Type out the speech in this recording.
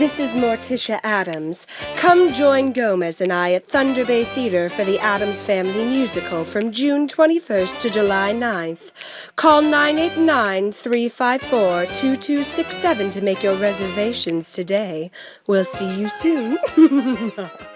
This is Morticia Addams. Come join Gomez and I at Thunder Bay Theater for the Addams Family Musical from June 21st to July 9th. Call 989 354 2267 to make your reservations today. We'll see you soon.